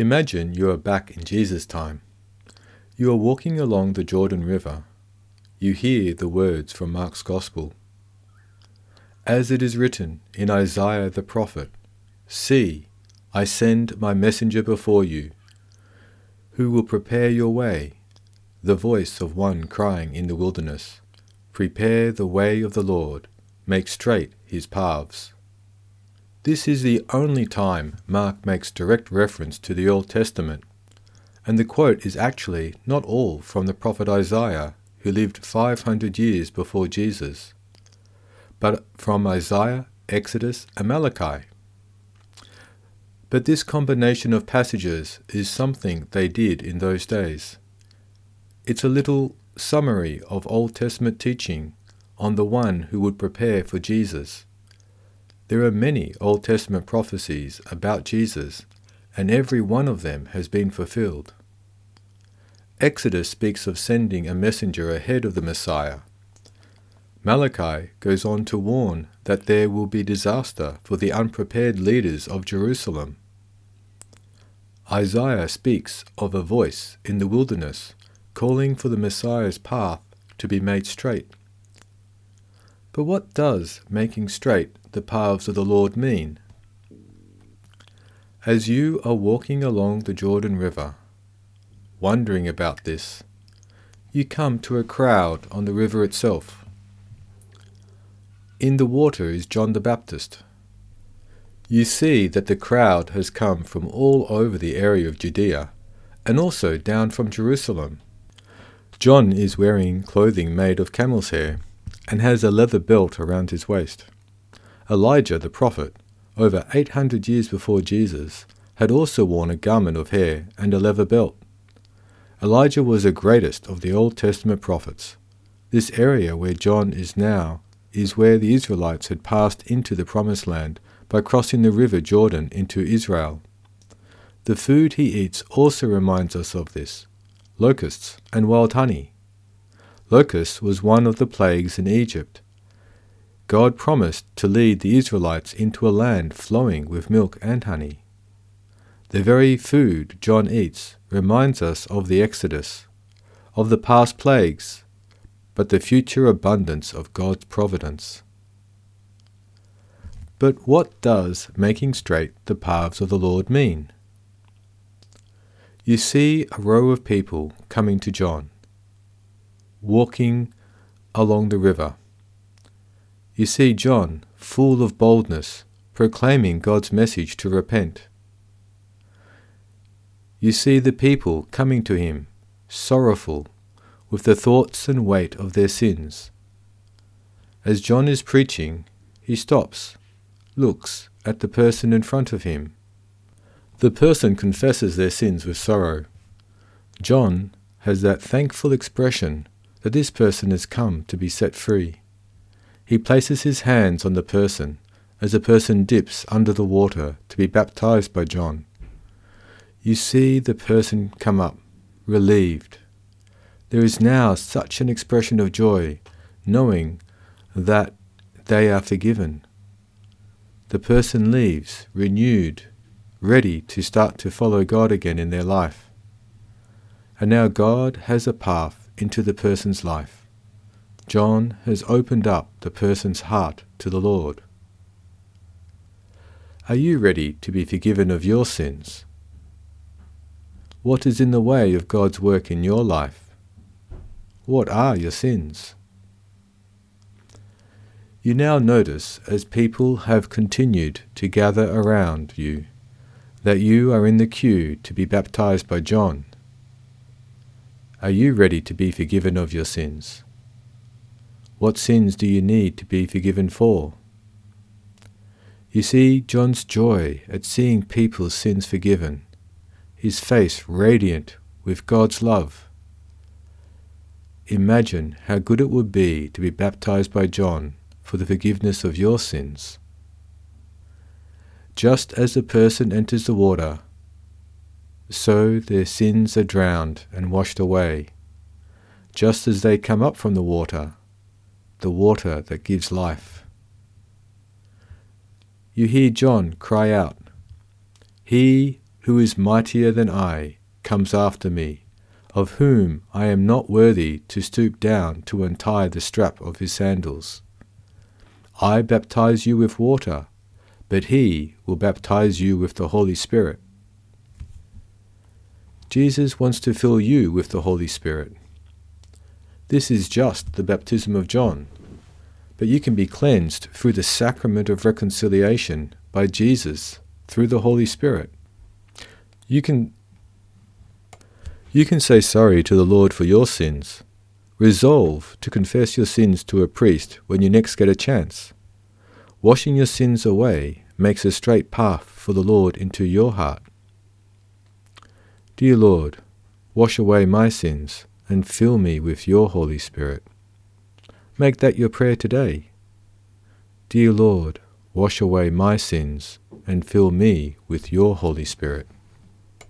Imagine you are back in Jesus' time. You are walking along the Jordan River. You hear the words from Mark's Gospel. As it is written in Isaiah the prophet, See, I send my messenger before you, who will prepare your way, the voice of one crying in the wilderness, Prepare the way of the Lord, make straight his paths. This is the only time Mark makes direct reference to the Old Testament, and the quote is actually not all from the prophet Isaiah, who lived 500 years before Jesus, but from Isaiah, Exodus, and Malachi. But this combination of passages is something they did in those days. It's a little summary of Old Testament teaching on the one who would prepare for Jesus. There are many Old Testament prophecies about Jesus, and every one of them has been fulfilled. Exodus speaks of sending a messenger ahead of the Messiah. Malachi goes on to warn that there will be disaster for the unprepared leaders of Jerusalem. Isaiah speaks of a voice in the wilderness calling for the Messiah's path to be made straight. But what does making straight the paths of the Lord mean? As you are walking along the Jordan River, wondering about this, you come to a crowd on the river itself. In the water is John the Baptist. You see that the crowd has come from all over the area of Judea, and also down from Jerusalem. John is wearing clothing made of camel's hair, and has a leather belt around his waist. Elijah the prophet, over 800 years before Jesus, had also worn a garment of hair and a leather belt. Elijah was the greatest of the Old Testament prophets. This area where John is now is where the Israelites had passed into the Promised Land by crossing the river Jordan into Israel. The food he eats also reminds us of this locusts and wild honey. Locust was one of the plagues in Egypt. God promised to lead the Israelites into a land flowing with milk and honey. The very food John eats reminds us of the Exodus, of the past plagues, but the future abundance of God's providence. But what does making straight the paths of the Lord mean? You see a row of people coming to John walking along the river. You see John, full of boldness, proclaiming God's message to repent. You see the people coming to him, sorrowful, with the thoughts and weight of their sins. As John is preaching, he stops, looks at the person in front of him. The person confesses their sins with sorrow. John has that thankful expression that this person has come to be set free. He places his hands on the person as a person dips under the water to be baptized by John. You see the person come up, relieved. There is now such an expression of joy, knowing that they are forgiven. The person leaves, renewed, ready to start to follow God again in their life. And now God has a path into the person's life. John has opened up the person's heart to the Lord. Are you ready to be forgiven of your sins? What is in the way of God's work in your life? What are your sins? You now notice, as people have continued to gather around you, that you are in the queue to be baptized by John. Are you ready to be forgiven of your sins? What sins do you need to be forgiven for? You see John's joy at seeing people's sins forgiven, his face radiant with God's love. Imagine how good it would be to be baptized by John for the forgiveness of your sins. Just as the person enters the water, so their sins are drowned and washed away, just as they come up from the water, the water that gives life. You hear John cry out, He who is mightier than I, comes after me, of whom I am not worthy to stoop down to untie the strap of his sandals. I baptize you with water, but he will baptize you with the Holy Spirit. Jesus wants to fill you with the Holy Spirit. This is just the baptism of John, but you can be cleansed through the sacrament of reconciliation by Jesus through the Holy Spirit. You can you can say sorry to the Lord for your sins. Resolve to confess your sins to a priest when you next get a chance. Washing your sins away makes a straight path for the Lord into your heart. Dear Lord, wash away my sins and fill me with your Holy Spirit. Make that your prayer today. Dear Lord, wash away my sins and fill me with your Holy Spirit.